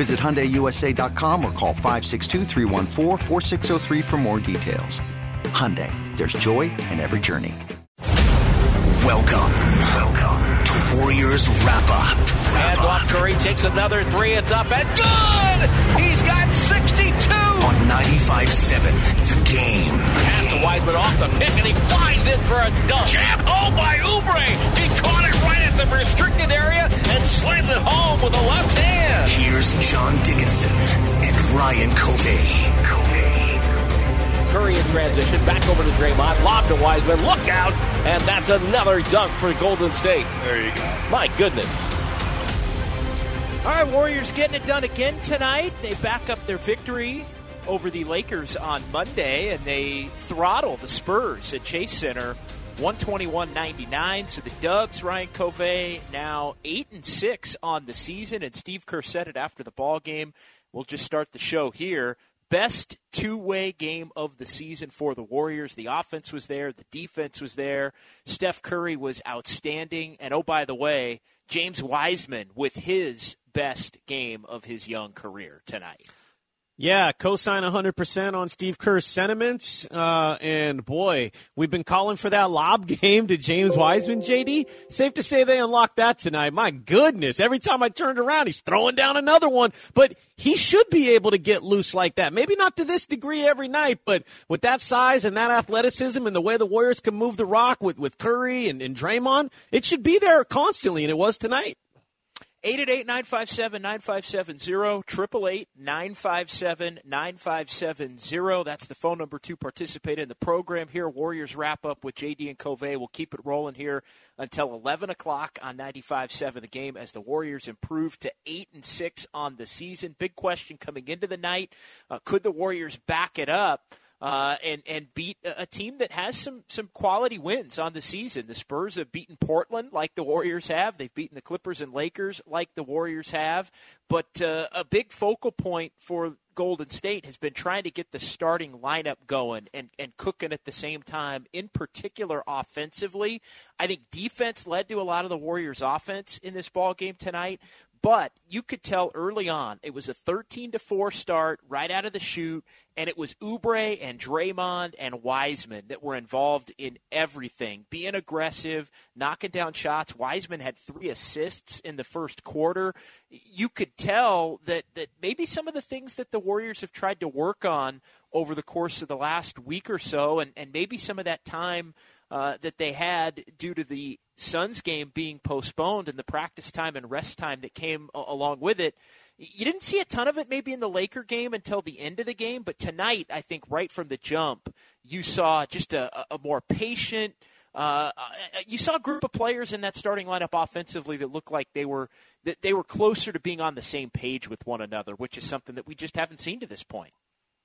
Visit HyundaiUSA.com or call 562 for more details. Hyundai, there's joy in every journey. Welcome, Welcome to Warriors Wrap Up. And off Curry takes another three. It's up and good! He's got 62! On 95.7, the game. Pass to Wiseman off the pick and he flies in for a dunk. Jam home by Oubre! He caught it right at the restricted area and slammed it home with a left hand. Here's John Dickinson and Ryan Covey. Curry in transition, back over to Draymond, lob to Wiseman, look out, and that's another dunk for Golden State. There you go. My goodness. All right, Warriors getting it done again tonight. They back up their victory over the Lakers on Monday, and they throttle the Spurs at Chase Center 121-99. So the Dubs, Ryan Covey, now eight and six on the season, and Steve Kerr said it after the ball game. We'll just start the show here. Best two-way game of the season for the Warriors. The offense was there, the defense was there. Steph Curry was outstanding, and oh by the way, James Wiseman with his best game of his young career tonight. Yeah, co-sign 100% on Steve Kerr's sentiments. Uh, and boy, we've been calling for that lob game to James Wiseman, JD. Safe to say they unlocked that tonight. My goodness. Every time I turned around, he's throwing down another one, but he should be able to get loose like that. Maybe not to this degree every night, but with that size and that athleticism and the way the Warriors can move the rock with, with Curry and, and Draymond, it should be there constantly, and it was tonight. 888 957 9570, 888 957 9570. That's the phone number to participate in the program here. Warriors wrap up with JD and Covey. We'll keep it rolling here until 11 o'clock on 95.7 the game as the Warriors improve to 8 and 6 on the season. Big question coming into the night uh, could the Warriors back it up? Uh, and and beat a, team that has some some quality wins on the season. The Spurs have beaten Portland like the Warriors have. They've beaten the Clippers and Lakers like the Warriors have. But uh, a big focal point for Golden State has been trying to get the starting lineup going and, and cooking at the same time, in particular offensively. I think defense led to a lot of the Warriors' offense in this ball game tonight, but you could tell early on it was a 13 to 4 start right out of the chute, and it was Oubre and Draymond and Wiseman that were involved in everything, being aggressive, knocking down shots. Wiseman had three assists in the first quarter. You could tell that, that maybe some of the things that the Warriors have tried to work on over the course of the last week or so, and, and maybe some of that time uh, that they had due to the Suns game being postponed and the practice time and rest time that came along with it. You didn't see a ton of it maybe in the Laker game until the end of the game, but tonight, I think right from the jump, you saw just a, a more patient. Uh, uh, you saw a group of players in that starting lineup offensively that looked like they were that they were closer to being on the same page with one another, which is something that we just haven't seen to this point.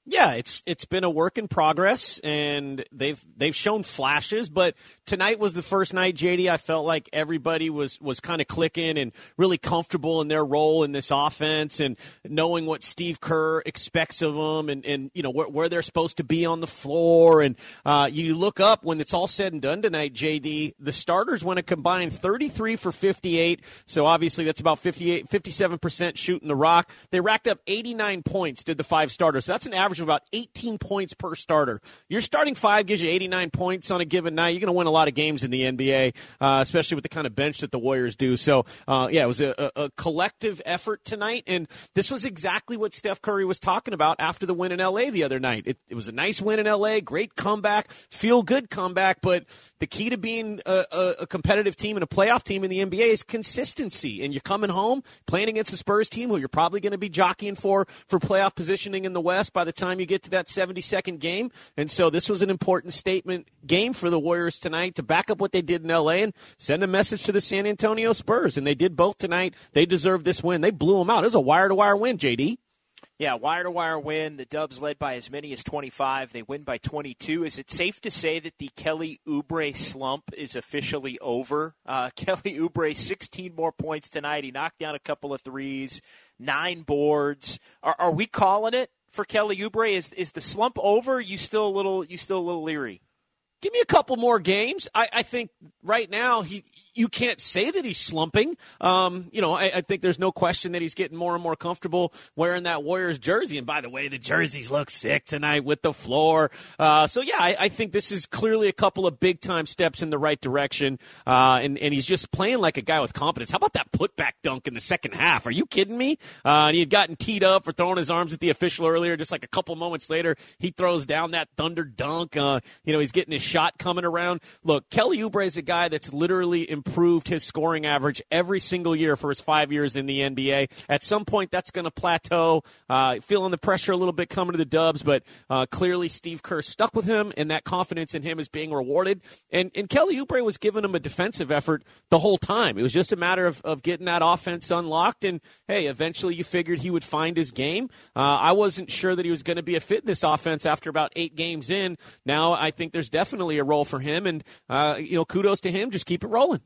Yeah, it's it's been a work in progress, and they've they've shown flashes. But tonight was the first night, JD. I felt like everybody was was kind of clicking and really comfortable in their role in this offense, and knowing what Steve Kerr expects of them, and and you know where, where they're supposed to be on the floor. And uh, you look up when it's all said and done tonight, JD. The starters went a combined thirty three for fifty eight. So obviously that's about 57 percent shooting the rock. They racked up eighty nine points. Did the five starters? So that's an average average of about 18 points per starter. Your starting five gives you 89 points on a given night. You're going to win a lot of games in the NBA, uh, especially with the kind of bench that the Warriors do. So, uh, yeah, it was a, a, collective effort tonight, and this was exactly what Steph Curry was talking about after the win in LA the other night. It, it was a nice win in LA, great comeback, feel good comeback, but the key to being a, a, a competitive team and a playoff team in the NBA is consistency. And you're coming home playing against the Spurs team who you're probably going to be jockeying for for playoff positioning in the West by the time you get to that 72nd game. And so this was an important statement game for the Warriors tonight to back up what they did in LA and send a message to the San Antonio Spurs. And they did both tonight. They deserve this win. They blew them out. It was a wire to wire win, JD. Yeah, wire to wire win. The Dubs led by as many as 25. They win by 22. Is it safe to say that the Kelly Oubre slump is officially over? Uh, Kelly Oubre, 16 more points tonight. He knocked down a couple of threes, nine boards. Are, are we calling it for Kelly Oubre? Is is the slump over? You still a little you still a little leery? Give me a couple more games. I, I think right now he you can't say that he's slumping. Um, you know, I, I, think there's no question that he's getting more and more comfortable wearing that Warriors jersey. And by the way, the jerseys look sick tonight with the floor. Uh, so yeah, I, I, think this is clearly a couple of big time steps in the right direction. Uh, and, and he's just playing like a guy with confidence. How about that putback dunk in the second half? Are you kidding me? Uh, and he had gotten teed up for throwing his arms at the official earlier. Just like a couple moments later, he throws down that thunder dunk. Uh, you know, he's getting his shot coming around. Look, Kelly Oubre is a guy that's literally improved his scoring average every single year for his five years in the NBA. At some point, that's going to plateau. Uh, feeling the pressure a little bit coming to the Dubs, but uh, clearly Steve Kerr stuck with him, and that confidence in him is being rewarded. And, and Kelly Oubre was giving him a defensive effort the whole time. It was just a matter of, of getting that offense unlocked. And hey, eventually you figured he would find his game. Uh, I wasn't sure that he was going to be a fit in this offense after about eight games in. Now I think there's definitely a role for him, and uh, you know, kudos to him. Just keep it rolling.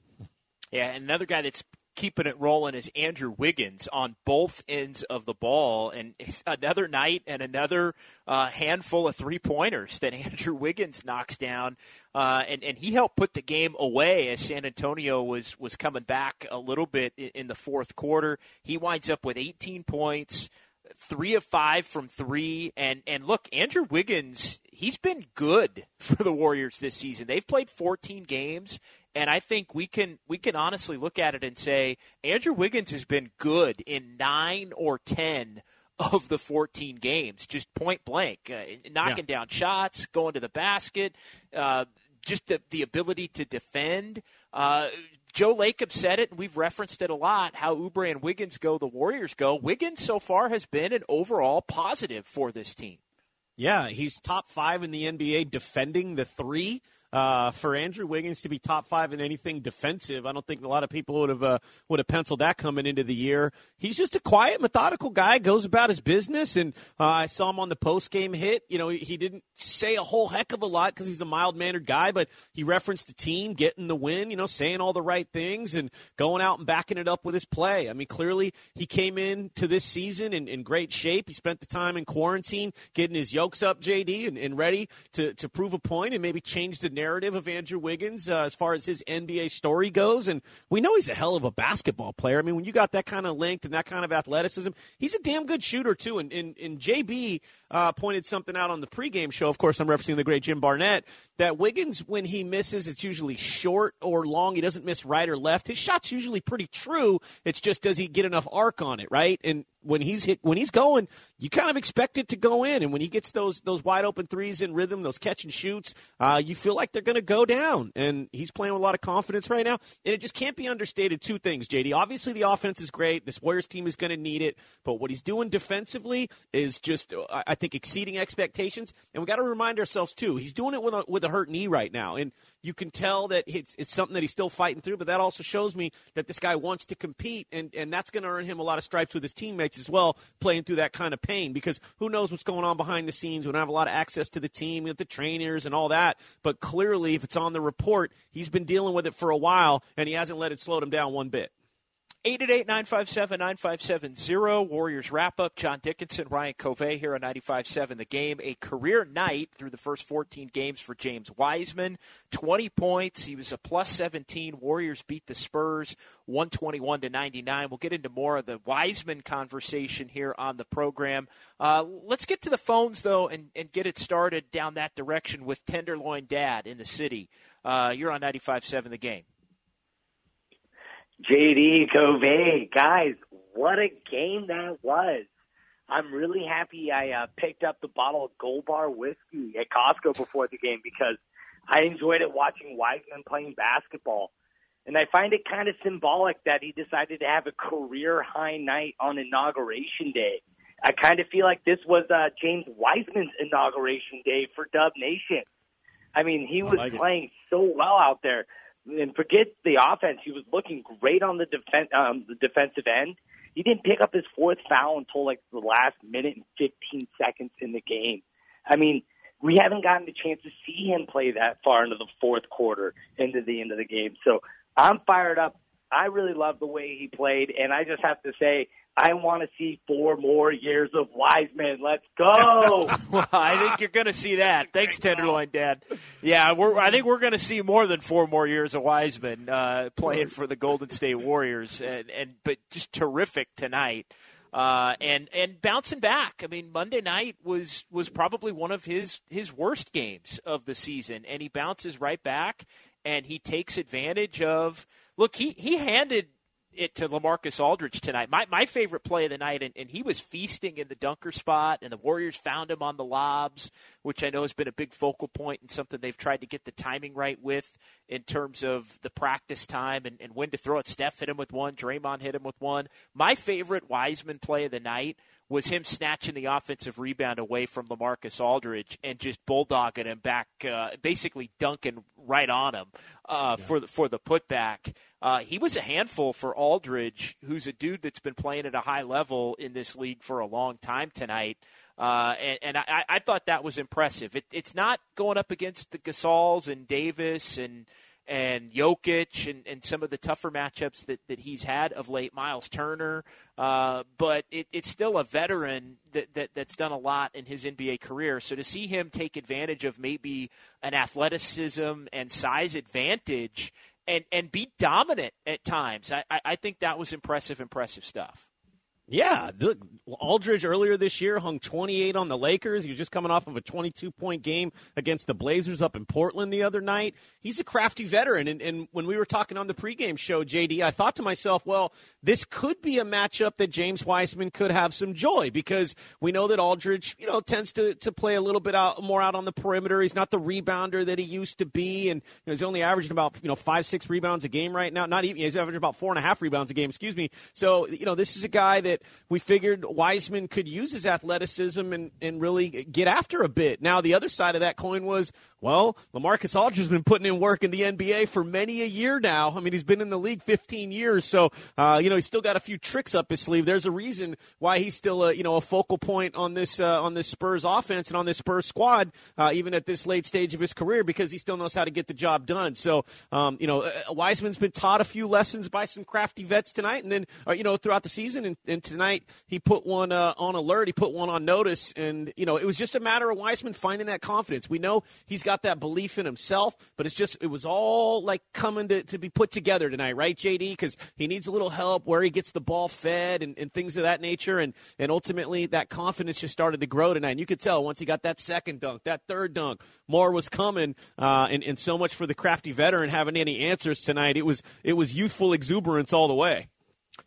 Yeah, another guy that's keeping it rolling is Andrew Wiggins on both ends of the ball. And another night and another uh, handful of three pointers that Andrew Wiggins knocks down. Uh, and, and he helped put the game away as San Antonio was, was coming back a little bit in, in the fourth quarter. He winds up with 18 points three of five from three. And, and look, Andrew Wiggins, he's been good for the Warriors this season. They've played 14 games. And I think we can we can honestly look at it and say Andrew Wiggins has been good in nine or ten of the 14 games, just point blank, uh, knocking yeah. down shots, going to the basket, uh, just the, the ability to defend. Uh, Joe Lacob said it, and we've referenced it a lot. How Oubre and Wiggins go, the Warriors go. Wiggins so far has been an overall positive for this team. Yeah, he's top five in the NBA defending the three. Uh, for Andrew Wiggins to be top five in anything defensive, I don't think a lot of people would have uh, would have penciled that coming into the year. He's just a quiet, methodical guy, goes about his business, and uh, I saw him on the post game hit. You know, he didn't say a whole heck of a lot because he's a mild mannered guy, but he referenced the team getting the win. You know, saying all the right things and going out and backing it up with his play. I mean, clearly he came in to this season in, in great shape. He spent the time in quarantine getting his yokes up, JD, and, and ready to to prove a point and maybe change the narrative of Andrew Wiggins uh, as far as his NBA story goes. And we know he's a hell of a basketball player. I mean, when you got that kind of length and that kind of athleticism, he's a damn good shooter, too. And, and, and JB uh, pointed something out on the pregame show. Of course, I'm referencing the great Jim Barnett. That Wiggins, when he misses, it's usually short or long. He doesn't miss right or left. His shot's usually pretty true. It's just does he get enough arc on it, right? And when he's hit, when he's going, you kind of expect it to go in. And when he gets those those wide open threes in rhythm, those catch and shoots, uh, you feel like they're going to go down. And he's playing with a lot of confidence right now. And it just can't be understated. Two things, JD. Obviously, the offense is great. This Warriors team is going to need it. But what he's doing defensively is just, I think, exceeding expectations. And we got to remind ourselves too, he's doing it with a with a hurt knee right now, and you can tell that it's it's something that he's still fighting through. But that also shows me that this guy wants to compete, and and that's going to earn him a lot of stripes with his teammates as well, playing through that kind of pain. Because who knows what's going on behind the scenes? We don't have a lot of access to the team, with the trainers and all that. But clearly, if it's on the report, he's been dealing with it for a while, and he hasn't let it slow him down one bit. 888-957-9570. Warriors wrap up. John Dickinson, Ryan Covey here on 95.7 The Game. A career night through the first 14 games for James Wiseman. 20 points. He was a plus 17. Warriors beat the Spurs 121 to 99. We'll get into more of the Wiseman conversation here on the program. Uh, let's get to the phones, though, and, and get it started down that direction with Tenderloin Dad in the city. Uh, you're on 95.7 The Game. JD Covey, guys, what a game that was. I'm really happy I uh, picked up the bottle of Gold Bar whiskey at Costco before the game because I enjoyed it watching Wiseman playing basketball. And I find it kind of symbolic that he decided to have a career high night on inauguration day. I kind of feel like this was uh, James Wiseman's inauguration day for Dub Nation. I mean, he was like playing it. so well out there and forget the offense. He was looking great on the defense, um, the defensive end. He didn't pick up his fourth foul until like the last minute and 15 seconds in the game. I mean, we haven't gotten the chance to see him play that far into the fourth quarter, into the end of the game. So I'm fired up. I really love the way he played, and I just have to say, I want to see four more years of Wiseman. Let's go. well, I think you're going to see that. Thanks, Tenderloin Dad. Yeah, I think we're going to see more than four more years of Wiseman uh, playing for the Golden State Warriors, and, and but just terrific tonight. Uh, and and bouncing back. I mean, Monday night was was probably one of his his worst games of the season, and he bounces right back, and he takes advantage of. Look, he he handed it to Lamarcus Aldridge tonight. My my favorite play of the night, and, and he was feasting in the dunker spot, and the Warriors found him on the lobs, which I know has been a big focal point and something they've tried to get the timing right with in terms of the practice time and, and when to throw it. Steph hit him with one, Draymond hit him with one. My favorite Wiseman play of the night was him snatching the offensive rebound away from Lamarcus Aldridge and just bulldogging him back, uh, basically dunking right on him uh, yeah. for the, for the putback. Uh, he was a handful for Aldridge, who's a dude that's been playing at a high level in this league for a long time tonight. Uh, and, and I, I, thought that was impressive. It, it's not going up against the Gasols and Davis and and Jokic and, and some of the tougher matchups that, that he's had of late, Myles Turner. Uh, but it, it's still a veteran that, that, that's done a lot in his NBA career. So to see him take advantage of maybe an athleticism and size advantage and, and be dominant at times, I, I think that was impressive, impressive stuff. Yeah, look, Aldridge earlier this year hung 28 on the Lakers. He was just coming off of a 22 point game against the Blazers up in Portland the other night. He's a crafty veteran. And, and when we were talking on the pregame show, JD, I thought to myself, well, this could be a matchup that James Wiseman could have some joy because we know that Aldridge, you know, tends to, to play a little bit out more out on the perimeter. He's not the rebounder that he used to be. And you know, he's only averaging about, you know, five, six rebounds a game right now. Not even, he's averaging about four and a half rebounds a game, excuse me. So, you know, this is a guy that we figured Wiseman could use his athleticism and, and really get after a bit. Now, the other side of that coin was, well, Lamarcus Aldridge has been putting in work in the NBA for many a year now. I mean, he's been in the league 15 years, so uh, you know he's still got a few tricks up his sleeve. There's a reason why he's still a you know a focal point on this uh, on this Spurs offense and on this Spurs squad, uh, even at this late stage of his career, because he still knows how to get the job done. So, um, you know, uh, Wiseman's been taught a few lessons by some crafty vets tonight, and then uh, you know throughout the season, and, and tonight he put one uh, on alert, he put one on notice, and you know it was just a matter of Wiseman finding that confidence. We know he's got that belief in himself, but it's just it was all like coming to, to be put together tonight, right, JD? Because he needs a little help where he gets the ball fed and, and things of that nature, and and ultimately that confidence just started to grow tonight. And you could tell once he got that second dunk, that third dunk, more was coming, uh, and and so much for the crafty veteran having any answers tonight. It was it was youthful exuberance all the way.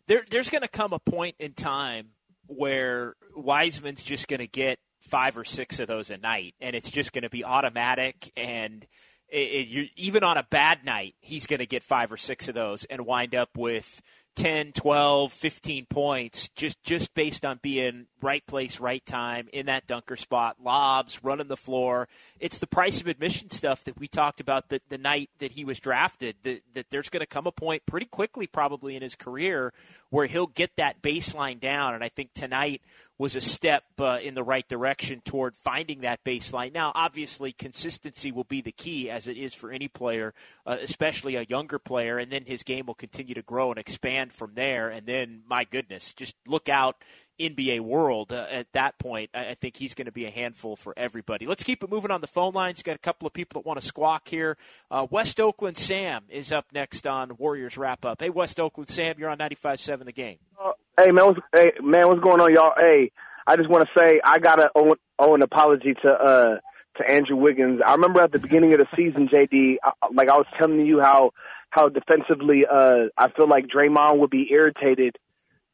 There, there's going to come a point in time where Wiseman's just going to get five or six of those a night, and it's just going to be automatic. And it, it, even on a bad night, he's going to get five or six of those and wind up with 10, 12, 15 points just just based on being right place, right time in that dunker spot, lobs, running the floor. It's the price of admission stuff that we talked about the, the night that he was drafted. That, that there's going to come a point pretty quickly, probably in his career, where he'll get that baseline down. And I think tonight was a step uh, in the right direction toward finding that baseline. Now, obviously, consistency will be the key, as it is for any player, uh, especially a younger player, and then his game will continue to grow and expand from there. And then, my goodness, just look out NBA world uh, at that point, I think he's going to be a handful for everybody. Let's keep it moving on the phone lines. Got a couple of people that want to squawk here. Uh, West Oakland Sam is up next on Warriors Wrap Up. Hey, West Oakland Sam, you're on 95.7 The Game. Uh, hey, man, what's, hey, man, what's going on, y'all? Hey, I just want to say I got to owe, owe an apology to uh, to Andrew Wiggins. I remember at the beginning of the season, JD, I, like I was telling you how how defensively uh, I feel like Draymond would be irritated –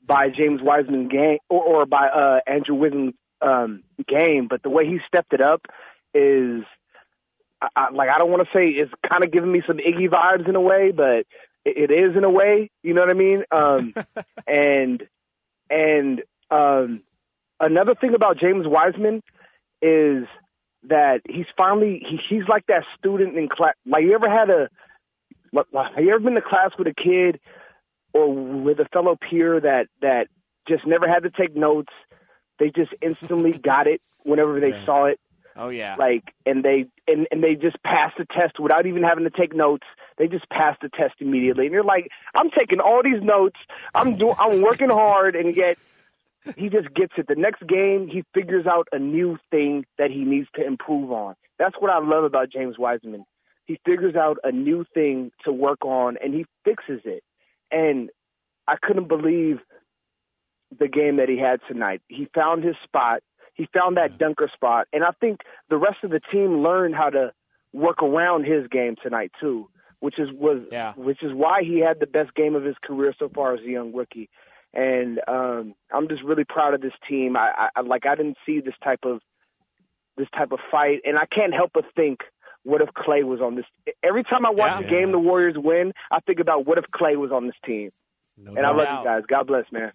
by James Wiseman game or, or by uh, Andrew Wiggins um, game, but the way he stepped it up is I, I, like I don't want to say it's kind of giving me some Iggy vibes in a way, but it, it is in a way. You know what I mean? Um, and and um, another thing about James Wiseman is that he's finally he, he's like that student in class. Like you ever had a like, have you ever been to class with a kid or with a fellow peer that that just never had to take notes. They just instantly got it whenever they saw it. Oh yeah. Like and they and, and they just passed the test without even having to take notes. They just passed the test immediately. And you're like, I'm taking all these notes. I'm doing I'm working hard and yet he just gets it. The next game he figures out a new thing that he needs to improve on. That's what I love about James Wiseman. He figures out a new thing to work on and he fixes it. And I couldn't believe the game that he had tonight. He found his spot. He found that dunker spot. And I think the rest of the team learned how to work around his game tonight too, which is was yeah. which is why he had the best game of his career so far as a young rookie. And um I'm just really proud of this team. I, I like I didn't see this type of this type of fight and I can't help but think what if Klay was on this? Every time I watch yeah. the game the Warriors win, I think about what if Klay was on this team. No and I love you guys. God bless, man.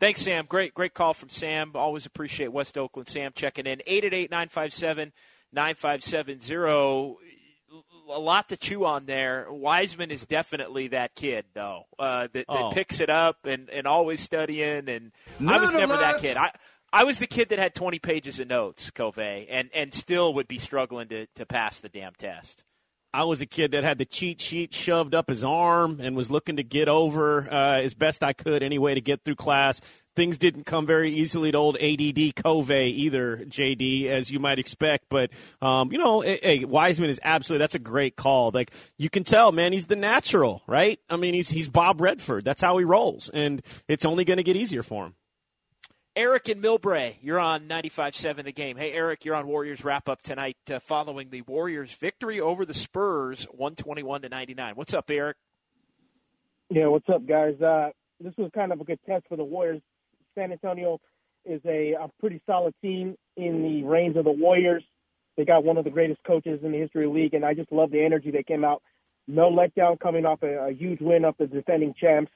Thanks, Sam. Great, great call from Sam. Always appreciate West Oakland. Sam checking in. 888 957 9570. A lot to chew on there. Wiseman is definitely that kid, though, uh, that, that oh. picks it up and, and always studying. And I was never that kid. I, I was the kid that had 20 pages of notes, Covey, and, and still would be struggling to, to pass the damn test. I was a kid that had the cheat sheet shoved up his arm and was looking to get over uh, as best I could anyway to get through class. Things didn't come very easily to old ADD Covey either, JD, as you might expect. But, um, you know, hey, Wiseman is absolutely, that's a great call. Like, you can tell, man, he's the natural, right? I mean, he's, he's Bob Redford. That's how he rolls. And it's only going to get easier for him. Eric and Millbrae, you're on 95.7 The Game. Hey, Eric, you're on Warriors wrap up tonight uh, following the Warriors' victory over the Spurs, 121 to 99. What's up, Eric? Yeah, what's up, guys? Uh, this was kind of a good test for the Warriors. San Antonio is a, a pretty solid team in the reigns of the Warriors. They got one of the greatest coaches in the history of the league, and I just love the energy that came out. No letdown coming off a, a huge win of the defending champs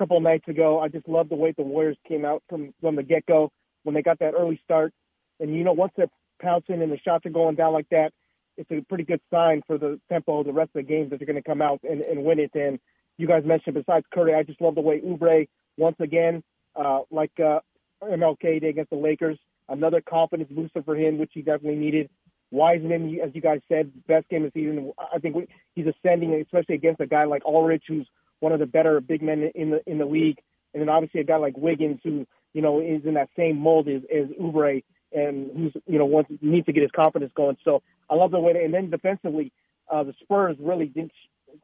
couple of nights ago. I just love the way the Warriors came out from from the get go when they got that early start. And you know, once they're pouncing and the shots are going down like that, it's a pretty good sign for the tempo of the rest of the games that they're going to come out and, and win it. And you guys mentioned besides Curry, I just love the way Oubre once again, uh, like uh, MLK did against the Lakers, another confidence booster for him, which he definitely needed. Wiseman, as you guys said, best game of the season. I think he's ascending, especially against a guy like Aldridge, who's one of the better big men in the in the league. And then obviously a guy like Wiggins, who you know is in that same mold as, as Oubre, and who's you know wants needs to get his confidence going. So I love the way. They, and then defensively, uh, the Spurs really didn't.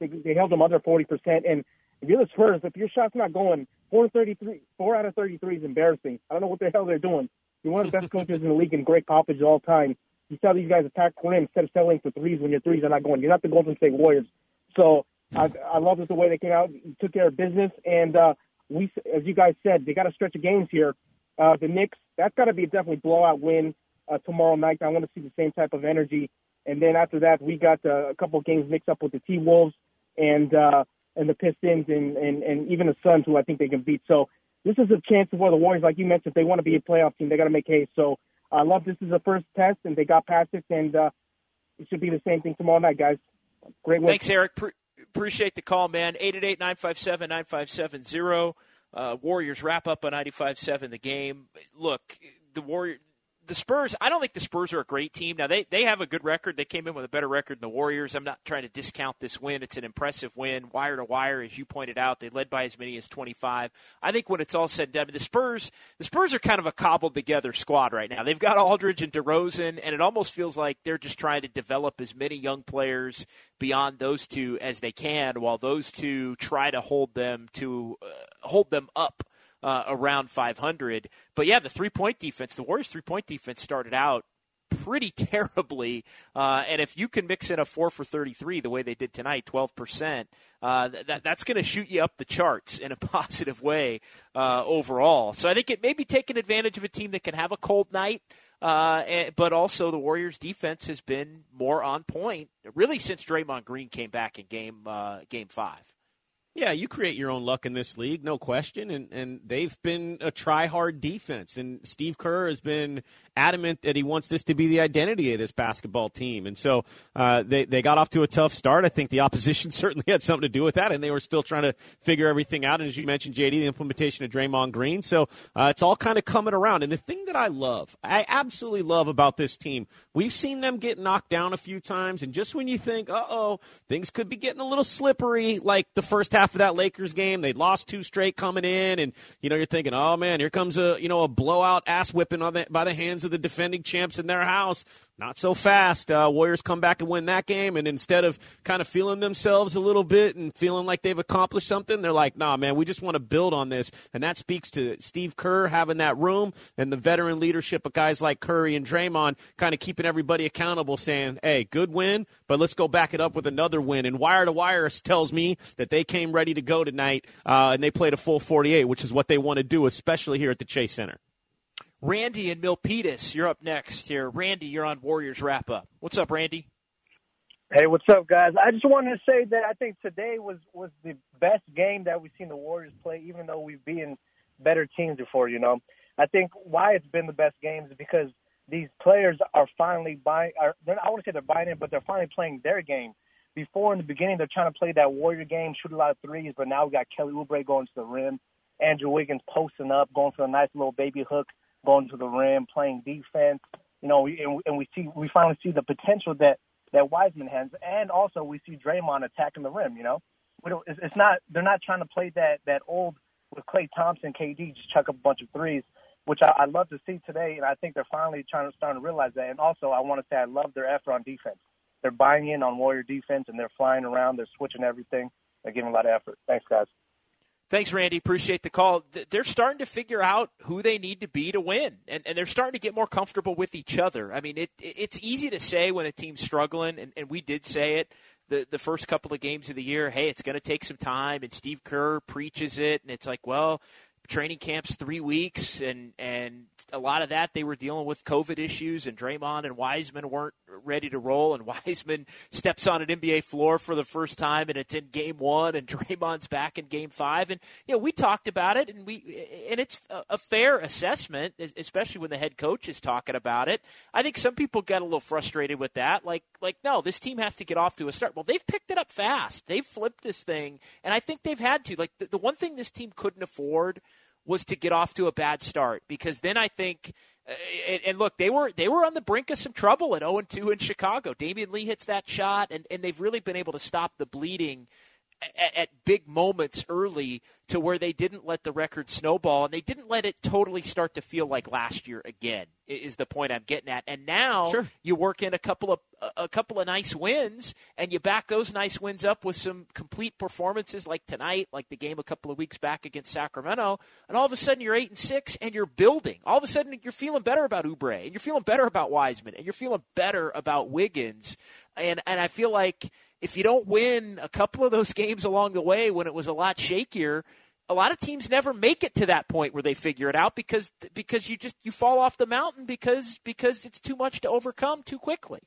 They, they held them under 40 percent. And if you're the Spurs, if your shot's not going, four thirty-three, four out of 33 is embarrassing. I don't know what the hell they're doing. You're one of the best coaches in the league and great Popovich all time. You tell these guys attack rim instead of settling for threes when your threes are not going. You're not the Golden State Warriors. So I, I love the way they came out, took care of business, and uh, we, as you guys said, they got a stretch of games here. Uh, the Knicks, that's got to be a definitely blowout win uh, tomorrow night. I want to see the same type of energy. And then after that, we got uh, a couple of games mixed up with the T Wolves and uh, and the Pistons and, and and even the Suns, who I think they can beat. So this is a chance for the Warriors, like you mentioned, if they want to be a playoff team, they got to make haste. So I love this is the first test, and they got past it, and uh, it should be the same thing tomorrow night, guys. Great work. Thanks, Eric. Pre- appreciate the call, man. 888 957 9570. Uh, Warriors wrap up on 95-7 the game. Look, the Warrior the Spurs, I don't think the Spurs are a great team. Now, they, they have a good record. They came in with a better record than the Warriors. I'm not trying to discount this win. It's an impressive win, wire to wire, as you pointed out. They led by as many as 25. I think when it's all said and done, the Spurs, the Spurs are kind of a cobbled together squad right now. They've got Aldridge and DeRozan, and it almost feels like they're just trying to develop as many young players beyond those two as they can, while those two try to hold them to uh, hold them up uh, around 500. But yeah, the three point defense, the Warriors' three point defense started out pretty terribly. Uh, and if you can mix in a four for 33 the way they did tonight, 12%, uh, that, that's going to shoot you up the charts in a positive way uh, overall. So I think it may be taking advantage of a team that can have a cold night. Uh, and, but also the Warriors' defense has been more on point really since Draymond Green came back in game uh, game five. Yeah, you create your own luck in this league, no question. And, and they've been a try hard defense. And Steve Kerr has been adamant that he wants this to be the identity of this basketball team. And so uh, they, they got off to a tough start. I think the opposition certainly had something to do with that. And they were still trying to figure everything out. And as you mentioned, JD, the implementation of Draymond Green. So uh, it's all kind of coming around. And the thing that I love, I absolutely love about this team, we've seen them get knocked down a few times. And just when you think, uh oh, things could be getting a little slippery, like the first half of that Lakers game. They'd lost two straight coming in, and you know you're thinking, oh man, here comes a you know a blowout ass whipping on the, by the hands of the defending champs in their house. Not so fast. Uh, Warriors come back and win that game, and instead of kind of feeling themselves a little bit and feeling like they've accomplished something, they're like, nah, man, we just want to build on this. And that speaks to Steve Kerr having that room and the veteran leadership of guys like Curry and Draymond kind of keeping everybody accountable, saying, hey, good win, but let's go back it up with another win. And wire to wire tells me that they came ready to go tonight, uh, and they played a full 48, which is what they want to do, especially here at the Chase Center. Randy and Milpitas, you're up next here. Randy, you're on Warriors Wrap Up. What's up, Randy? Hey, what's up, guys? I just wanted to say that I think today was was the best game that we've seen the Warriors play, even though we've been better teams before. You know, I think why it's been the best game is because these players are finally buying. Are, I want to say they're buying in, but they're finally playing their game. Before in the beginning, they're trying to play that Warrior game, shoot a lot of threes, but now we got Kelly Oubre going to the rim, Andrew Wiggins posting up, going for a nice little baby hook going to the rim, playing defense. You know, and, and we see we finally see the potential that that Wiseman has, and also we see Draymond attacking the rim. You know, it's, not they're not trying to play that that old with Klay Thompson, KD just chuck up a bunch of threes, which I, I love to see today, and I think they're finally trying to starting to realize that. And also, I want to say I love their effort on defense. They're buying in on Warrior defense, and they're flying around. They're switching everything. They're giving a lot of effort. Thanks, guys. Thanks, Randy. Appreciate the call. They're starting to figure out who they need to be to win, and, and they're starting to get more comfortable with each other. I mean, it, it's easy to say when a team's struggling, and, and we did say it the, the first couple of games of the year, hey, it's going to take some time, and Steve Kerr preaches it, and it's like, well, training camps three weeks, and and a lot of that they were dealing with COVID issues, and Draymond and Wiseman weren't ready to roll, and Wiseman steps on an NBA floor for the first time, and it's in Game One, and Draymond's back in Game Five, and you know we talked about it, and we and it's a fair assessment, especially when the head coach is talking about it. I think some people get a little frustrated with that, like like no, this team has to get off to a start. Well, they've picked it up fast, they've flipped this thing, and I think they've had to. Like the, the one thing this team couldn't afford was to get off to a bad start because then I think uh, and, look, they were they were on the brink of some trouble at 0 2 in Chicago. Damion Lee hits that shot, and, and they've really been able to stop the bleeding at, at, big moments early to where they didn't let the record snowball and they didn't let it totally start to feel like last year again is the point I'm getting at. And now sure. you work in a couple of a couple of nice wins and you back those nice wins up with some complete performances like tonight, like the game a couple of weeks back against Sacramento, and all of a sudden you're 8 and 6 and you're building. All of a sudden you're feeling better about Oubre and you're feeling better about Wiseman and you're feeling better about Wiggins. And and I feel like if you don't win a couple of those games along the way when it was a lot shakier, a lot of teams never make it to that point where they figure it out because because you just you fall off the mountain because because it's too much to overcome too quickly.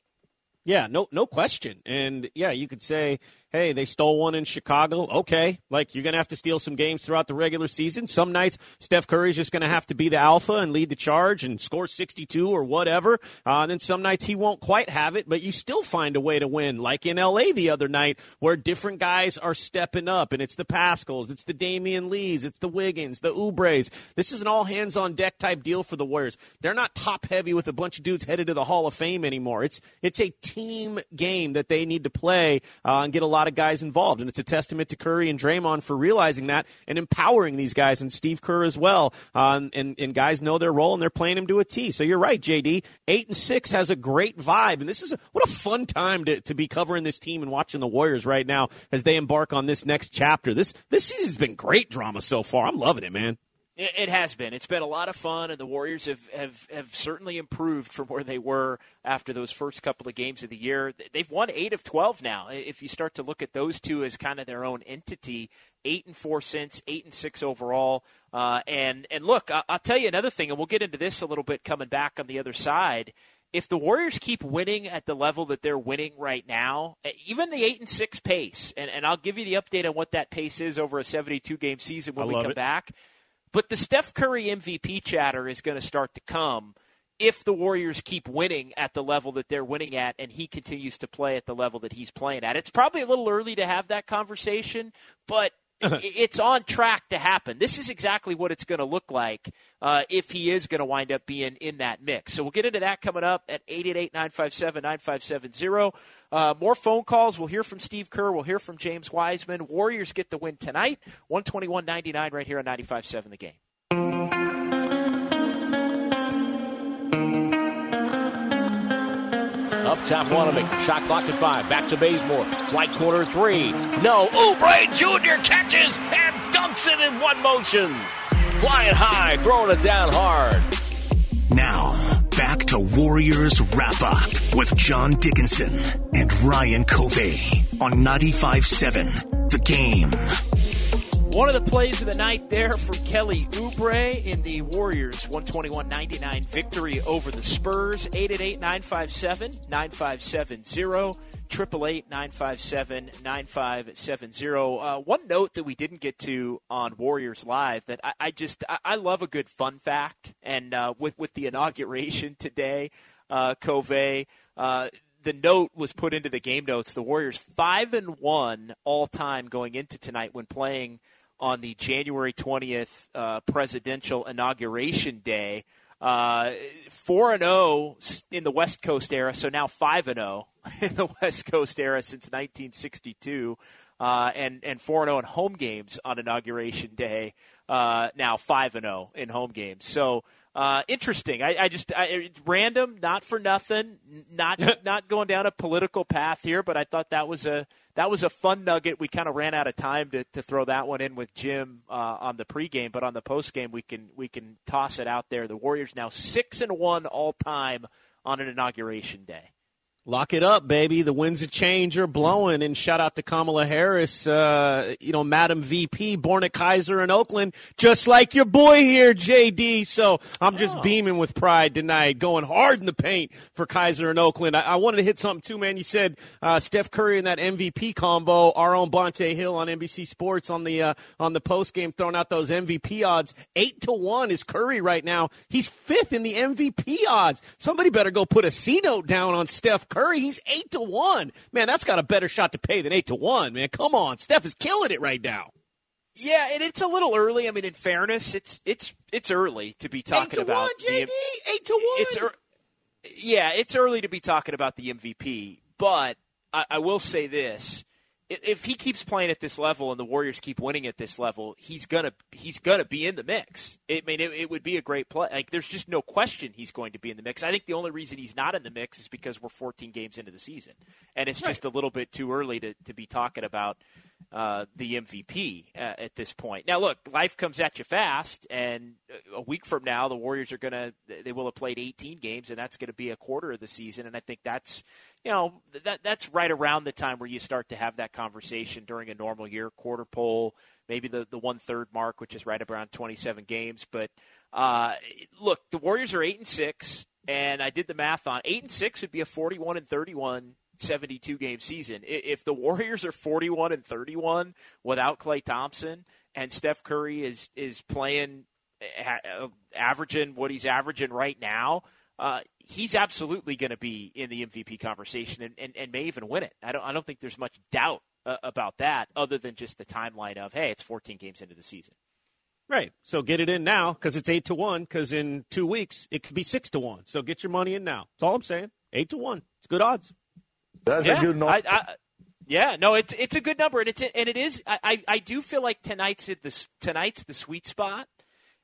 Yeah, no, no question. And yeah, you could say hey, they stole one in Chicago. Okay, like you're going to have to steal some games throughout the regular season. Some nights Steph Curry's just going to have to be the alpha and lead the charge and score 62 or whatever. Uh, and then some nights he won't quite have it, but you still find a way to win, like in LA the other night, where different guys are stepping up, and it's the Paschalls, it's the Damion Lees, it's the Wiggins, the Oubres. This is an all hands on deck type deal for the Warriors. They're not top heavy with a bunch of dudes headed to the Hall of Fame anymore. It's it's a team game that they need to play uh, and get a lot of guys involved, and it's a testament to Curry and Draymond for realizing that and empowering these guys, and Steve Kerr as well. Uh, and and guys know their role, and they're playing him to a T. So you're right, JD. Eight and six has a great vibe, and this is a, what a fun time to, to be covering this team and watching the Warriors right now as they embark on this next chapter. This this season's been great drama so far. I'm loving it, man. It has been. It's been a lot of fun, and the Warriors have, have, have certainly improved from where they were after those first couple of games of the year. They've won eight of twelve now. If you start to look at those two as kind of their own entity, eight and four since, eight and six overall. Uh, and and look, I'll tell you another thing, and we'll get into this a little bit coming back on the other side if the Warriors keep winning at the level that they're winning right now, even the eight and six pace, and, and I'll give you the update on what that pace is over a seventy-two game season when we come it. back. But the Steph Curry MVP chatter is going to start to come if the Warriors keep winning at the level that they're winning at and he continues to play at the level that he's playing at. It's probably a little early to have that conversation, but it's on track to happen. This is exactly what it's going to look like uh, if he is going to wind up being in that mix. So we'll get into that coming up at 888 957 9570. Uh, more phone calls. We'll hear from Steve Kerr. We'll hear from James Wiseman. Warriors get the win tonight, 121 99 right here on 95.7 the game. Up top, one of Wanamaker. Shot clock at five. Back to Bazemore. Right corner three. No. Oubre Jr. catches and dunks it in one motion. Flying high, throwing it down hard. Now, back to Warriors Wrap Up with John Dickinson and Ryan Covey on 95 7, The Game. One of the plays of the night there from Kelly Oubre in the Warriors 121-99 victory over the Spurs. 888-957-9570. 888-957-9570. Uh, one note that we didn't get to on Warriors Live that I, I just I, I, love a good fun fact, and uh, with with the inauguration today, uh, Covey. Uh, the note was put into the game notes. The Warriors five and one all time going into tonight when playing on the January 20th uh, presidential inauguration day. Uh, four and zero in the West Coast era, so now five and zero in the West Coast era since 1962, uh, and and four and zero in home games on inauguration day. Uh, now five and zero in home games. So uh, interesting. I, I just I, it's random, not for nothing, not not going down a political path here, but I thought that was a that was a fun nugget. We kind of ran out of time to, to throw that one in with Jim uh, on the pregame, but on the postgame we can we can toss it out there. The Warriors now six and one all time on an inauguration day. Lock it up, baby. The winds of change are blowing. And shout out to Kamala Harris, uh, you know, Madam VP, born at Kaiser in Oakland, just like your boy here, JD. So I'm just Oh. beaming with pride tonight, going hard in the paint for Kaiser in Oakland. I, I wanted to hit something too, man. You said uh, Steph Curry and that MVP combo. Our own Bonta Hill on NBC Sports on the uh, on the post game, throwing out those MVP odds. Eight to one is Curry right now. He's fifth in the MVP odds. Somebody better go put a C note down on Steph Curry. He's eight to one. Man, that's got a better shot to pay than eight to one. Man, come on, Steph is killing it right now. Yeah, and it's a little early. I mean, in fairness, it's it's it's early to be talking eight to about one, the Eight to one. it's ear yeah, it's early to be talking about the MVP, but I, I will say this: if he keeps playing at this level and the Warriors keep winning at this level, he's gonna he's gonna be in the mix. I mean, it, it would be a great play. Like, there's just no question he's going to be in the mix. I think the only reason he's not in the mix is because we're 14 games into the season, and it's just a little bit too early to to be talking about uh, the MVP uh, at this point. Now, look, life comes at you fast, and a week from now, the Warriors are going to they will have played 18 games, and that's going to be a quarter of the season. And I think that's you know that that's right around the time where you start to have that conversation during a normal year, quarter poll, maybe the the one third mark, which is right around 27 games. But uh, look, the Warriors are eight and six, and I did the math on eight and six would be a 41 and 31 72 game season. If the Warriors are 41 and 31 without Klay Thompson and Steph Curry is is playing uh, averaging what he's averaging right now, uh, he's absolutely going to be in the MVP conversation and, and, and, may even win it. I don't I don't think there's much doubt uh, about that, other than just the timeline of hey, it's 14 games into the season. Right. So get it in now because it's eight to one. Because in two weeks it could be six to one. So get your money in now. That's all I'm saying. Eight to one. It's good odds. That's yeah, a good number. I, I, yeah, no, it's it's a good number, and it's and it is. I, I do feel like tonight's the tonight's the sweet spot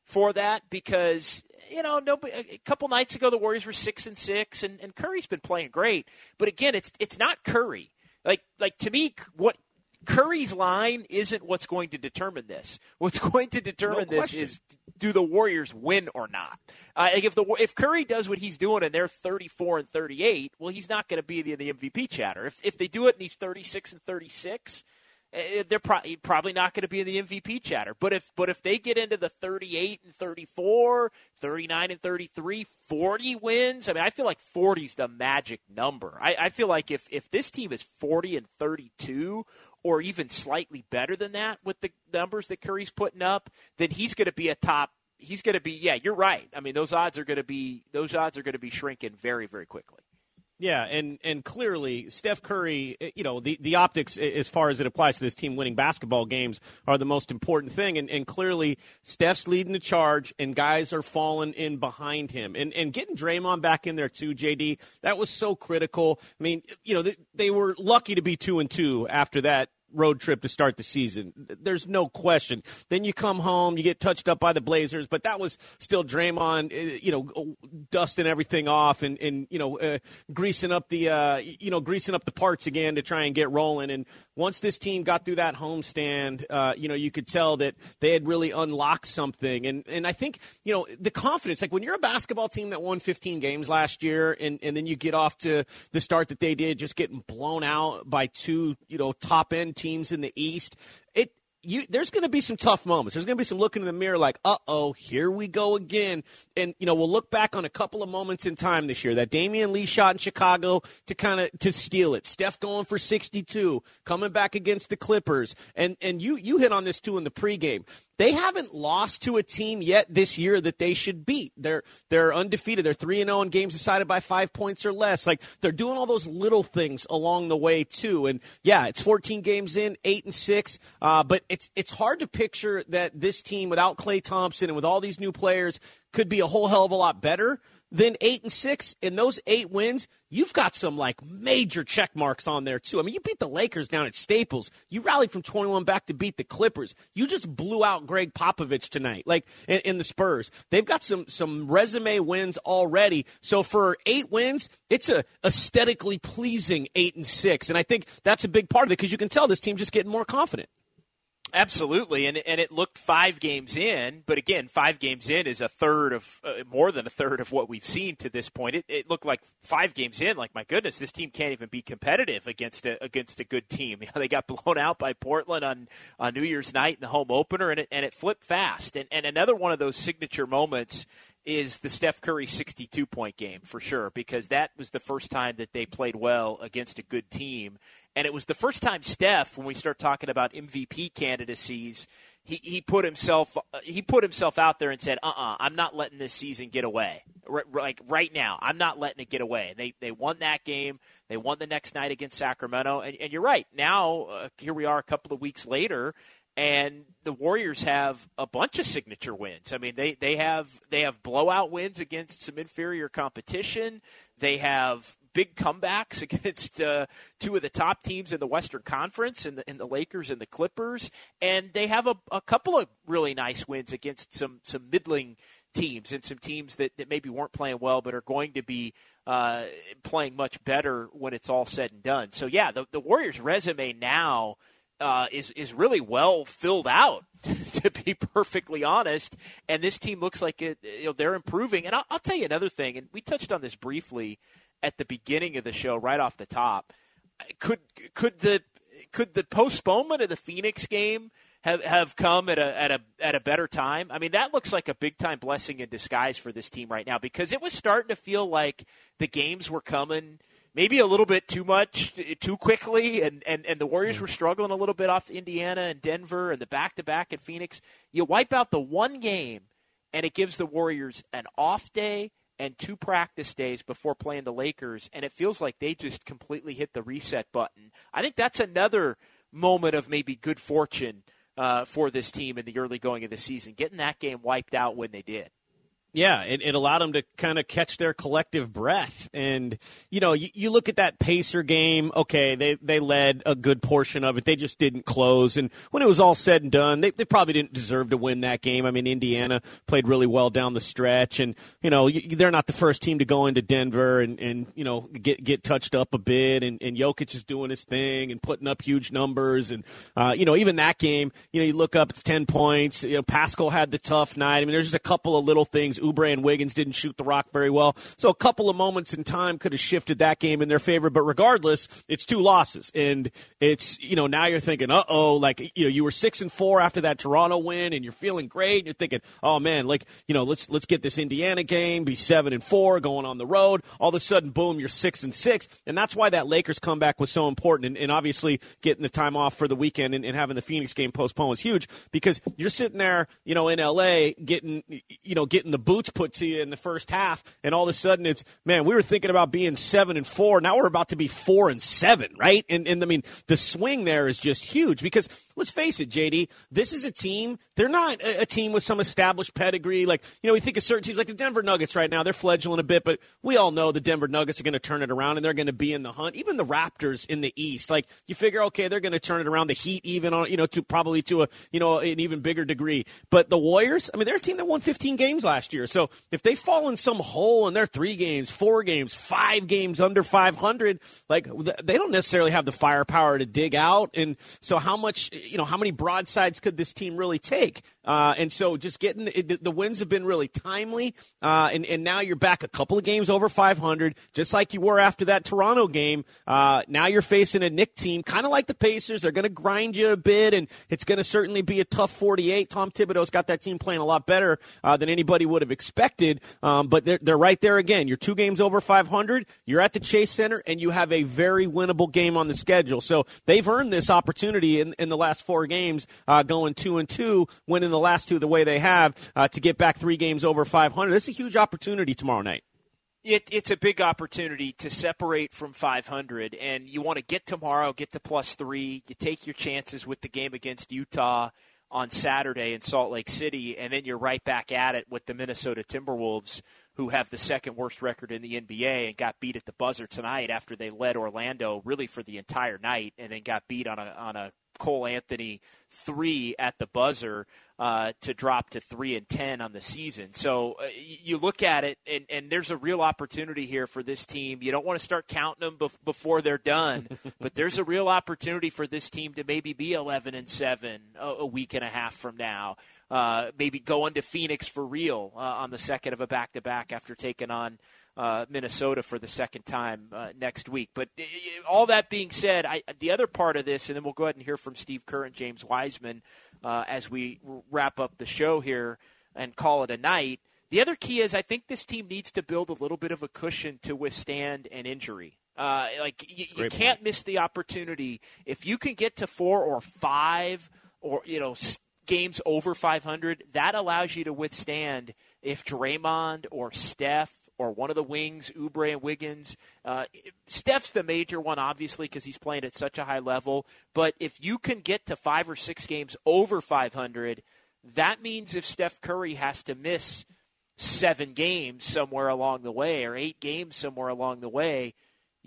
for that because you know no uh, a couple nights ago the Warriors were six and six, and, and Curry's been playing great, but again, it's it's not Curry. Like like to me, what Curry's line isn't what's going to determine this. What's going to determine no this is do the Warriors win or not? Uh, if the if Curry does what he's doing and they're 34 and 38, well, he's not going to be in the MVP chatter. If if they do it and he's 36 and 36, eh, they're pro- probably not going to be in the MVP chatter. But if but if they get into the 38 and 34, 39 and 33, 40 wins, I mean, I feel like 40 is the magic number. I, I feel like if if this team is 40 and 32 or even slightly better than that with the numbers that Curry's putting up, then he's going to be a top. He's going to be. Yeah, you're right. I mean, those odds are going to be those odds are going to be shrinking very, very quickly. Yeah, and and clearly Steph Curry, eh, you know, the, the optics as far as it applies to this team winning basketball games are the most important thing. And, and clearly Steph's leading the charge and guys are falling in behind him. And and getting Draymond back in there too, JD, that was so critical. I mean, you know, they, they were lucky to be two and two after that road trip to start the season. There's no question. Then you come home, you get touched up by the Blazers, but that was still Draymond, uh, you know, dusting everything off and, and you know, uh, greasing up the, uh, you know, greasing up the parts again to try and get rolling. And once this team got through that homestand, uh, you know, you could tell that they had really unlocked something. And, and I think, you know, the confidence, like when you're a basketball team that won 15 games last year and, and then you get off to the start that they did, just getting blown out by two, you know, top end teams in the East, it you, there's going to be some tough moments. There's going to be some looking in the mirror like, uh oh, here we go again. And, you know, we'll look back on a couple of moments in time this year. That Damion Lee shot in Chicago to kind of to steal it. Steph going for 62, coming back against the Clippers. And, and you, you hit on this too in the pregame they haven't lost to a team yet this year that they should beat. They're they're undefeated. They're three and zero oh in games decided by five points or less. Like they're doing all those little things along the way too. And yeah, it's 14 games in, eight and six. Uh, but it's it's hard to picture that this team without Klay Thompson and with all these new players could be a whole hell of a lot better than eight and six. In those eight wins, you've got some like major check marks on there too. I mean, you beat the Lakers down at Staples. You rallied from 21 back to beat the Clippers. You just blew out Gregg Popovich tonight, like in, in the Spurs. They've got some some resume wins already. So for eight wins, it's a aesthetically pleasing eight and six, and I think that's a big part of it because you can tell this team just getting more confident. Absolutely, and and it looked five games in, but again, five games in is a third of uh, more than a third of what we've seen to this point. It, it looked like five games in, like my goodness, this team can't even be competitive against a against a good team. You know, they got blown out by Portland on on New Year's night in the home opener, and it and it flipped fast. And and another one of those signature moments is the Steph Curry 62 point game for sure, because that was the first time that they played well against a good team. And it was the first time Steph, when we start talking about MVP candidacies, he, he put himself he put himself out there and said, "Uh, uh-uh, uh, i am not letting this season get away. R- like right now, I'm not letting it get away." And they they won that game. They won the next night against Sacramento. And, and you're right. Now uh, here we are, a couple of weeks later, and the Warriors have a bunch of signature wins. I mean, they they have they have blowout wins against some inferior competition. They have big comebacks against uh, two of the top teams in the Western Conference, in the, in the Lakers and the Clippers, and they have a, a couple of really nice wins against some some middling teams and some teams that, that maybe weren't playing well but are going to be uh, playing much better when it's all said and done. So yeah, the, the Warriors' resume now. Uh, is is really well filled out, to be perfectly honest. And this team looks like it, you know, they're improving. And I'll, I'll, tell you another thing, and we touched on this briefly at the beginning of the show, right off the top. Could could the could the postponement of the Phoenix game have, have come at a at a at a better time? I mean, that looks like a big time blessing in disguise for this team right now because it was starting to feel like the games were coming maybe a little bit too much, too quickly, and, and, and the Warriors were struggling a little bit off Indiana and Denver and the back to back in Phoenix. You wipe out the one game, and it gives the Warriors an off day and two practice days before playing the Lakers, and it feels like they just completely hit the reset button. I think that's another moment of maybe good fortune uh, for this team in the early going of the season, getting that game wiped out when they did. Yeah, it, it allowed them to kind of catch their collective breath. And, you know, you, you, look at that Pacer game, okay, they, they led a good portion of it. They just didn't close. And when it was all said and done, they, they probably didn't deserve to win that game. I mean, Indiana played really well down the stretch. And, you know, they're not the first team to go into Denver and, and you know, get, get touched up a bit. And, and Jokic is doing his thing and putting up huge numbers. And, uh, you know, even that game, you know, you look up, it's 10 points. You know, Paschall had the tough night. I mean, there's just a couple of little things. Oubre and Wiggins didn't shoot the rock very well. So a couple of moments in time could have shifted that game in their favor. But regardless, it's two losses. And it's, you know, now you're thinking, uh oh, like, you know, you were six and four after that Toronto win and you're feeling great. And you're thinking, oh man, like, you know, let's, let's get this Indiana game, be seven and four going on the road. All of a sudden, boom, you're six and six. And that's why that Lakers comeback was so important. And, and obviously getting the time off for the weekend and, and having the Phoenix game postponed was huge because you're sitting there, you know, in LA getting, you know, getting the boots put to you in the first half, and all of a sudden it's man, we were thinking about being seven and four. Now we're about to be four and seven, right? And and I mean the swing there is just huge because let's face it, JD, this is a team. They're not a, a, team with some established pedigree. Like, you know, we think of certain teams like the Denver Nuggets right now. They're fledgling a bit, but we all know the Denver Nuggets are going to turn it around and they're going to be in the hunt. Even the Raptors in the East, like you figure, okay, they're going to turn it around. The Heat, even on, you know, to probably to a, you know, an even bigger degree. But the Warriors, I mean, they're a team that won 15 games last year. So if they fall in some hole and they're three games, four games, five games under 500, like they don't necessarily have the firepower to dig out. And so how much, you know, how many broadsides could this team really take? Uh, and so just getting the, the, wins have been really timely. Uh, and, and now you're back a couple of games over 500, just like you were after that Toronto game. Uh, now you're facing a Knick team, kind of like the Pacers. They're going to grind you a bit, and it's going to certainly be a tough 48. Tom Thibodeau's got that team playing a lot better uh, than anybody would have expected. Um, but they're, they're right there again. You're two games over 500. You're at the Chase Center, and you have a very winnable game on the schedule. So they've earned this opportunity in, in the last four games, uh, going two and two, winning the last two the way they have uh, to get back three games over 500. This is a huge opportunity tomorrow night. It, it's a big opportunity to separate from 500, and you want to get tomorrow, get to plus three. You take your chances with the game against Utah on Saturday in Salt Lake City, and then you're right back at it with the Minnesota Timberwolves, who have the second worst record in the NBA and got beat at the buzzer tonight after they led Orlando really for the entire night, and then got beat on a on a Cole Anthony three at the buzzer uh, to drop to three and ten on the season. So uh, you look at it, and, and, there's a real opportunity here for this team. You don't want to start counting them bef- before they're done, but there's a real opportunity for this team to maybe be 11 and seven a, a week and a half from now. Uh, maybe going to Phoenix for real uh, on the second of a back to back after taking on uh, Minnesota for the second time uh, next week. But all that being said, I, the other part of this, and then we'll go ahead and hear from Steve Kerr and James Wiseman uh, as we wrap up the show here and call it a night. The other key is I think this team needs to build a little bit of a cushion to withstand an injury. Uh, like you, you can't miss the opportunity if you can get to four or five or you know games over 500. That allows you to withstand if Draymond or Steph or one of the wings, Oubre and Wiggins. Uh, Steph's the major one, obviously, because he's playing at such a high level. But if you can get to five or six games over 500, that means if Steph Curry has to miss seven games somewhere along the way or eight games somewhere along the way,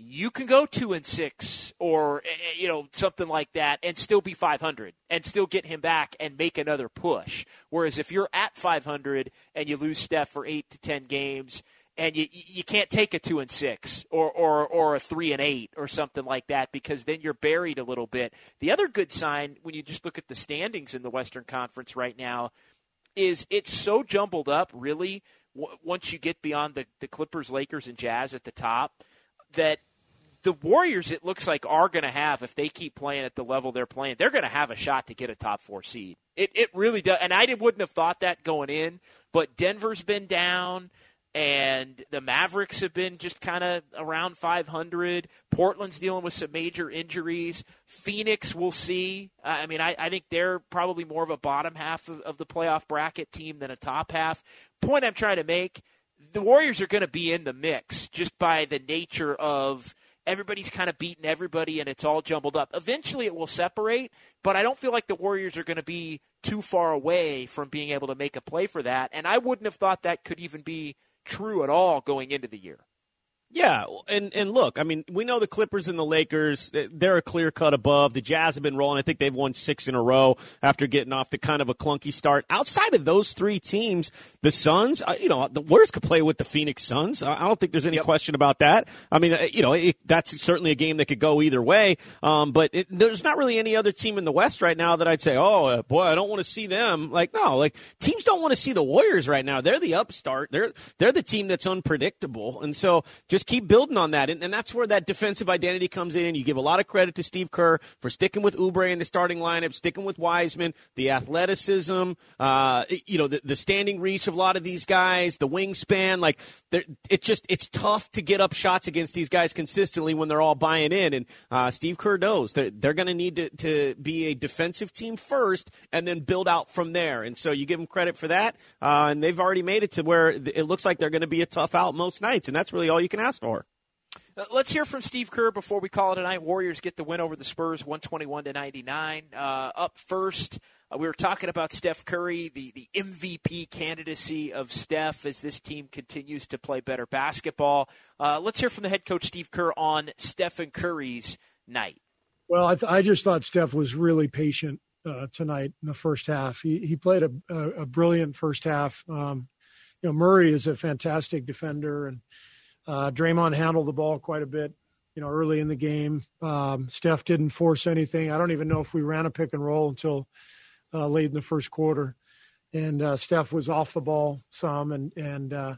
you can go two and six or eh, eh, you know something like that and still be 500 and still get him back and make another push whereas if you're at 500 and you lose Steph for 8 to 10 games and you you can't take a two and six or or or a three and eight or something like that because then you're buried a little bit. The other good sign when you just look at the standings in the Western Conference right now is it's so jumbled up. Really, w- once you get beyond the the Clippers, Lakers, and Jazz at the top, that the Warriors, it looks like, are going to have, if they keep playing at the level they're playing, they're going to have a shot to get a top four seed. It, it really does. And I wouldn't have thought that going in, but Denver's been down and the Mavericks have been just kind of around 500. Portland's dealing with some major injuries. Phoenix, we'll see. Uh, I mean, I, I think they're probably more of a bottom half of, of the playoff bracket team than a top half. Point I'm trying to make the Warriors are going to be in the mix just by the nature of everybody's kind of beating everybody and it's all jumbled up. Eventually it will separate, but I don't feel like the Warriors are going to be too far away from being able to make a play for that. And I wouldn't have thought that could even be true at all going into the year. Yeah, and and look, I mean, we know the Clippers and the Lakers, they're a clear cut above. The Jazz have been rolling. I think they've won six in a row after getting off the kind of a clunky start. Outside of those three teams, the Suns, uh, you know, the Warriors could play with the Phoenix Suns. I don't think there's any yep. question about that. I mean, uh, you know, it, that's certainly a game that could go either way. Um, but it, there's not really any other team in the West right now that I'd say, oh uh, boy, I don't want to see them. Like, no, like teams don't want to see the Warriors right now. They're the upstart. They're they're the team that's unpredictable, and so just keep building on that. And, and, that's where that defensive identity comes in. You give a lot of credit to Steve Kerr for sticking with Oubre in the starting lineup, sticking with Wiseman, the athleticism, uh, you know, the, the standing reach of a lot of these guys, the wingspan. Like, it's just, it's tough to get up shots against these guys consistently when they're all buying in. And uh, Steve Kerr knows that they're going to need to, to be a defensive team first and then build out from there. And so you give them credit for that. Uh, and they've already made it to where it looks like they're going to be a tough out most nights. And that's really all you can ask for. Uh, let's hear from Steve Kerr before we call it a night. Warriors get the win over the Spurs, 121 to 99. Uh, up first, uh, we were talking about Steph Curry, the, the MVP candidacy of Steph as this team continues to play better basketball. Uh, let's hear from the head coach Steve Kerr on Stephen Curry's night. Well, I, th- I just thought Steph was really patient uh, tonight in the first half. He he played a, a, a brilliant first half. Um, you know, Murray is a fantastic defender and uh, Draymond handled the ball quite a bit, you know, early in the game. Um, Steph didn't force anything. I don't even know if we ran a pick and roll until uh, late in the first quarter. And uh, Steph was off the ball some, and and uh,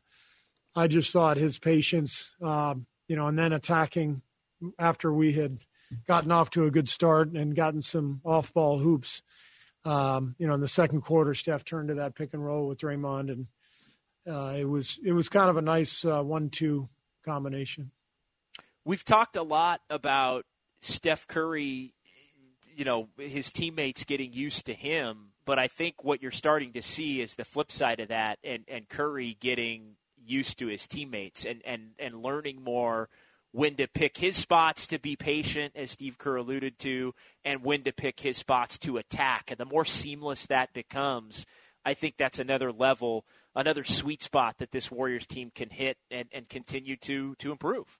I just thought his patience, um, you know, and then attacking after we had gotten off to a good start and gotten some off-ball hoops. Um, you know, in the second quarter, Steph turned to that pick and roll with Draymond, and uh, it was it was kind of a nice uh, one-two combination. We've talked a lot about Steph Curry, you know, his teammates getting used to him, but I think what you're starting to see is the flip side of that and, and Curry getting used to his teammates and, and, and learning more when to pick his spots to be patient, as Steve Kerr alluded to, and when to pick his spots to attack. And the more seamless that becomes, I think that's another level another sweet spot that this Warriors team can hit and, and continue to to improve.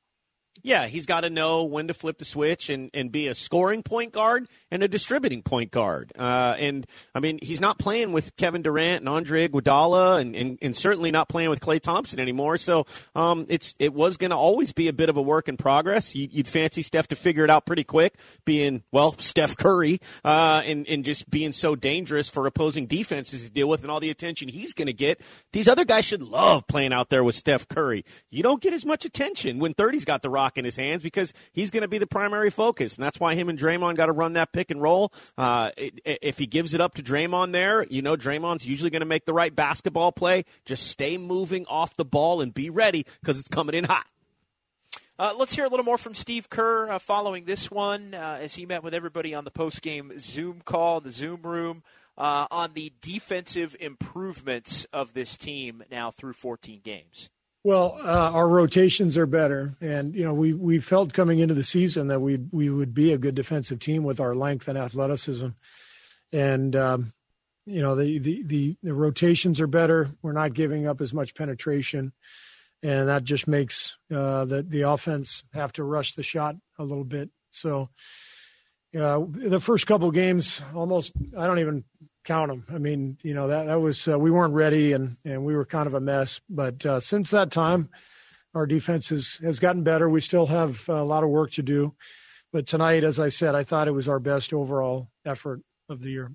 Yeah, he's got to know when to flip the switch and, and be a scoring point guard and a distributing point guard. Uh, and I mean, he's not playing with Kevin Durant and Andre Iguodala, and, and, and certainly not playing with Klay Thompson anymore. So um, it's it was going to always be a bit of a work in progress. You, would fancy Steph to figure it out pretty quick, being well Steph Curry, uh, and and just being so dangerous for opposing defenses to deal with, and all the attention he's going to get. These other guys should love playing out there with Steph Curry. You don't get as much attention when 30's got the rock in his hands because he's going to be the primary focus, and that's why him and Draymond got to run that pick and roll. Uh, if he gives it up to Draymond there, you know Draymond's usually going to make the right basketball play. Just stay moving off the ball and be ready because it's coming in hot. Uh, let's hear a little more from Steve Kerr uh, following this one uh, as he met with everybody on the post-game Zoom call the Zoom room uh, on the defensive improvements of this team now through 14 games. Well, uh, our rotations are better, and you know we we felt coming into the season that we we would be a good defensive team with our length and athleticism, and um, you know the, the the the rotations are better. We're not giving up as much penetration, and that just makes uh, the the offense have to rush the shot a little bit. So, uh, the first couple games, almost I don't even count them. I mean, you know, that, that was, uh, we weren't ready and, and we were kind of a mess. But uh, since that time, our defense has, has gotten better. We still have a lot of work to do. But tonight, as I said, I thought it was our best overall effort of the year.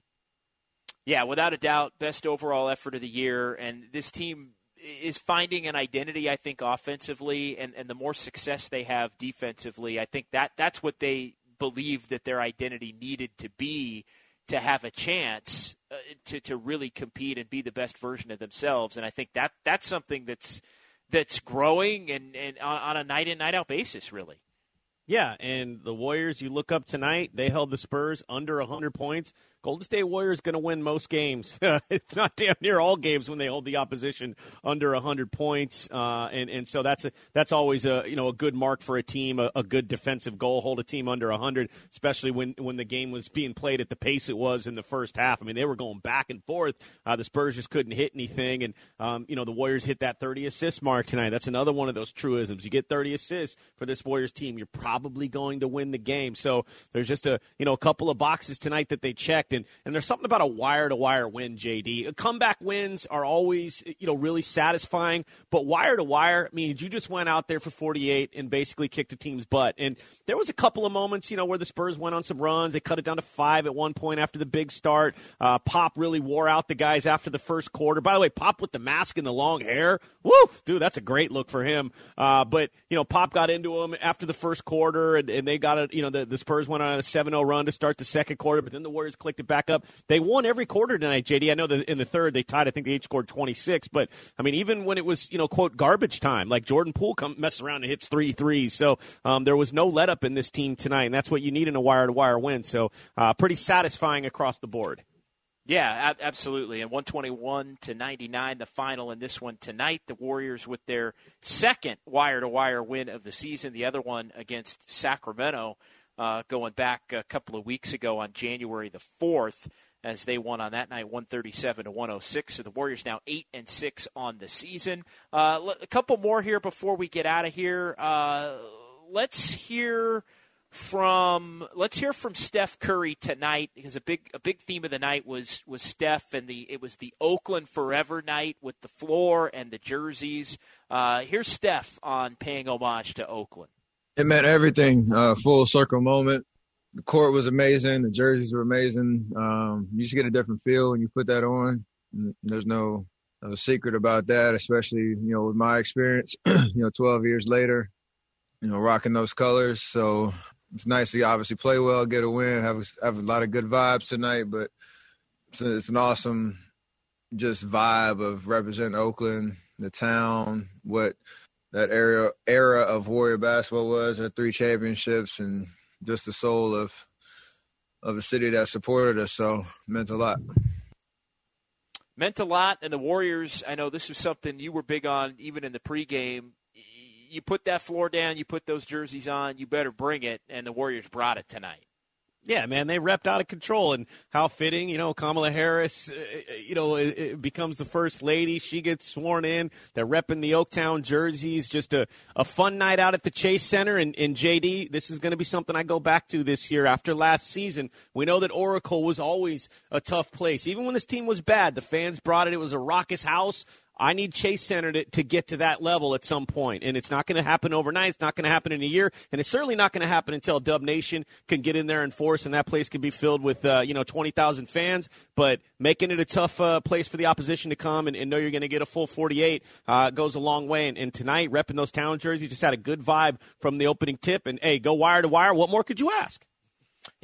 Yeah, without a doubt, best overall effort of the year. And this team is finding an identity, I think, offensively, and, and the more success they have defensively, I think that that's what they believe that their identity needed to be to have a chance uh, to to really compete and be the best version of themselves. And I think that that's something that's that's growing and, and on, on a night in night out basis, really. Yeah, and the Warriors, you look up tonight, they held the Spurs under 100 points. Golden State Warriors going to win most games, if not damn near all games when they hold the opposition under 100 points, uh, and and so that's a, that's always a you know a good mark for a team, a, a, good defensive goal, hold a team under 100, especially when when the game was being played at the pace it was in the first half. I mean, they were going back and forth. Uh, the Spurs just couldn't hit anything, and um, you know the Warriors hit that 30 assist mark tonight. That's another one of those truisms. You get 30 assists for this Warriors team, you're probably going to win the game. So there's just a you know a couple of boxes tonight that they checked and and there's something about a wire to wire win, JD. Comeback wins are always you know really satisfying, but wire to wire means you just went out there for 48 and basically kicked a team's butt. And there was a couple of moments you know where the Spurs went on some runs. They cut it down to five at one point after the big start. Uh, Pop really wore out the guys after the first quarter. By the way, Pop with the mask and the long hair, woo, dude, that's a great look for him. Uh, but you know, Pop got into him after the first quarter, and, and they got it. You know, the, the Spurs went on a 7-0 run to start the second quarter, but then the Warriors clicked back up. They won every quarter tonight, JD. I know that in the third they tied. I think they each scored 26. But I mean, even when it was you know quote garbage time, like Jordan Poole come messes around and hits three threes. So um, there was no let up in this team tonight, and that's what you need in a wire to wire win. So uh, pretty satisfying across the board. Yeah, absolutely. And 121 to 99, the final in this one tonight. The Warriors with their second wire to wire win of the season, the other one against Sacramento uh, going back a couple of weeks ago on January the 4th as they won on that night 137 to 106 so the warriors now 8 and 6 on the season. Uh, a couple more here before we get out of here. Uh, let's hear from let's hear from Steph Curry tonight because a big a big theme of the night was was Steph and the it was the Oakland Forever night with the floor and the jerseys. Uh, here's Steph on paying homage to Oakland it meant everything. Uh, full circle moment. The court was amazing. The jerseys were amazing. Um, you just get a different feel when you put that on. There's no, no secret about that, especially, you know, with my experience, you know, 12 years later, you know, rocking those colors. So it's nice to obviously play well, get a win, have, have a lot of good vibes tonight, but it's, it's an awesome just vibe of representing Oakland, the town, what, that era era of Warrior basketball was, our three championships, and just the soul of of a city that supported us. So meant a lot. Meant a lot, and the Warriors. I know this was something you were big on, even in the pregame. You put that floor down, you put those jerseys on, you better bring it, and the Warriors brought it tonight. Yeah, man, they repped out of control, and how fitting, you know, Kamala Harris, uh, uh you know, it, it becomes the first lady. She gets sworn in. They're repping the Oaktown jerseys. Just a, a fun night out at the Chase Center. And, and JD, this is going to be something I go back to this year after last season. We know that Oracle was always a tough place. Even when this team was bad, the fans brought it. It was a raucous house. I need Chase Center to, to get to that level at some point, and it's not going to happen overnight. It's not going to happen in a year, and it's certainly not going to happen until Dub Nation can get in there and force, and that place can be filled with uh, you know twenty thousand fans. But making it a tough uh, place for the opposition to come and, and know you're going to get a full forty eight uh, goes a long way. And, and tonight, repping those town jerseys, just had a good vibe from the opening tip. And hey, go wire to wire. What more could you ask?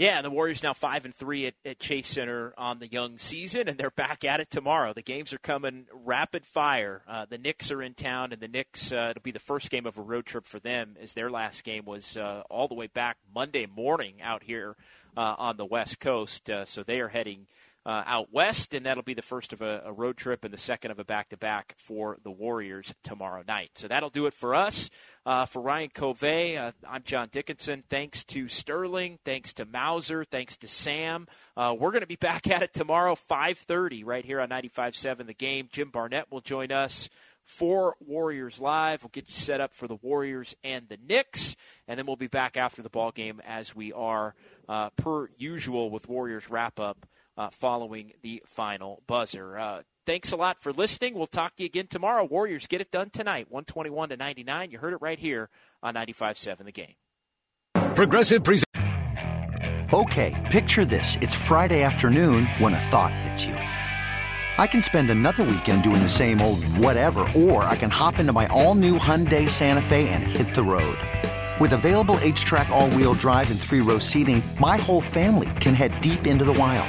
Yeah, and the Warriors now five and three at, at, Chase Center on the young season, and they're back at it tomorrow. The games are coming rapid fire. Uh, the Knicks are in town, and the Knicks uh, it'll be the first game of a road trip for them, as their last game was uh, all the way back Monday morning out here uh, on the West Coast. Uh, so they are heading uh, out west, and that'll be the first of a, a road trip and the second of a back to back for the Warriors tomorrow night. So that'll do it for us. Uh, for Ryan Covey, uh, I'm John Dickinson. Thanks to Sterling, thanks to Mauser, thanks to Sam. Uh, we're going to be back at it tomorrow, 5:30, right here on 95.7 The Game. Jim Barnett will join us for Warriors Live. We'll get you set up for the Warriors and the Knicks, and then we'll be back after the ball game as we are uh, per usual with Warriors wrap up uh, following the final buzzer. Uh, thanks a lot for listening. We'll talk to you again tomorrow. Warriors get it done tonight, 121 to 99. You heard it right here on 95.7 The Game. Progressive presents. Okay, picture this. It's Friday afternoon when a thought hits you. I can spend another weekend doing the same old whatever, or I can hop into my all-new Hyundai Santa Fe and hit the road. With available HTRAC all-wheel drive and three-row seating, my whole family can head deep into the wild